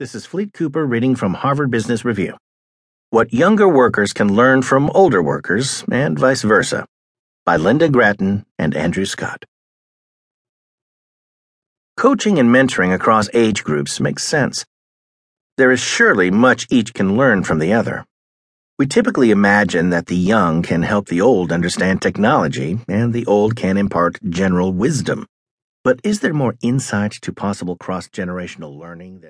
This is Fleet Cooper reading from Harvard Business Review. What Younger Workers Can Learn from Older Workers, and Vice Versa, by Lynda Gratton and Andrew Scott. Coaching and mentoring across age groups makes sense. There is surely much each can learn from the other. We typically imagine that the young can help the old understand technology, and the old can impart general wisdom. But is there more insight to possible cross generational learning that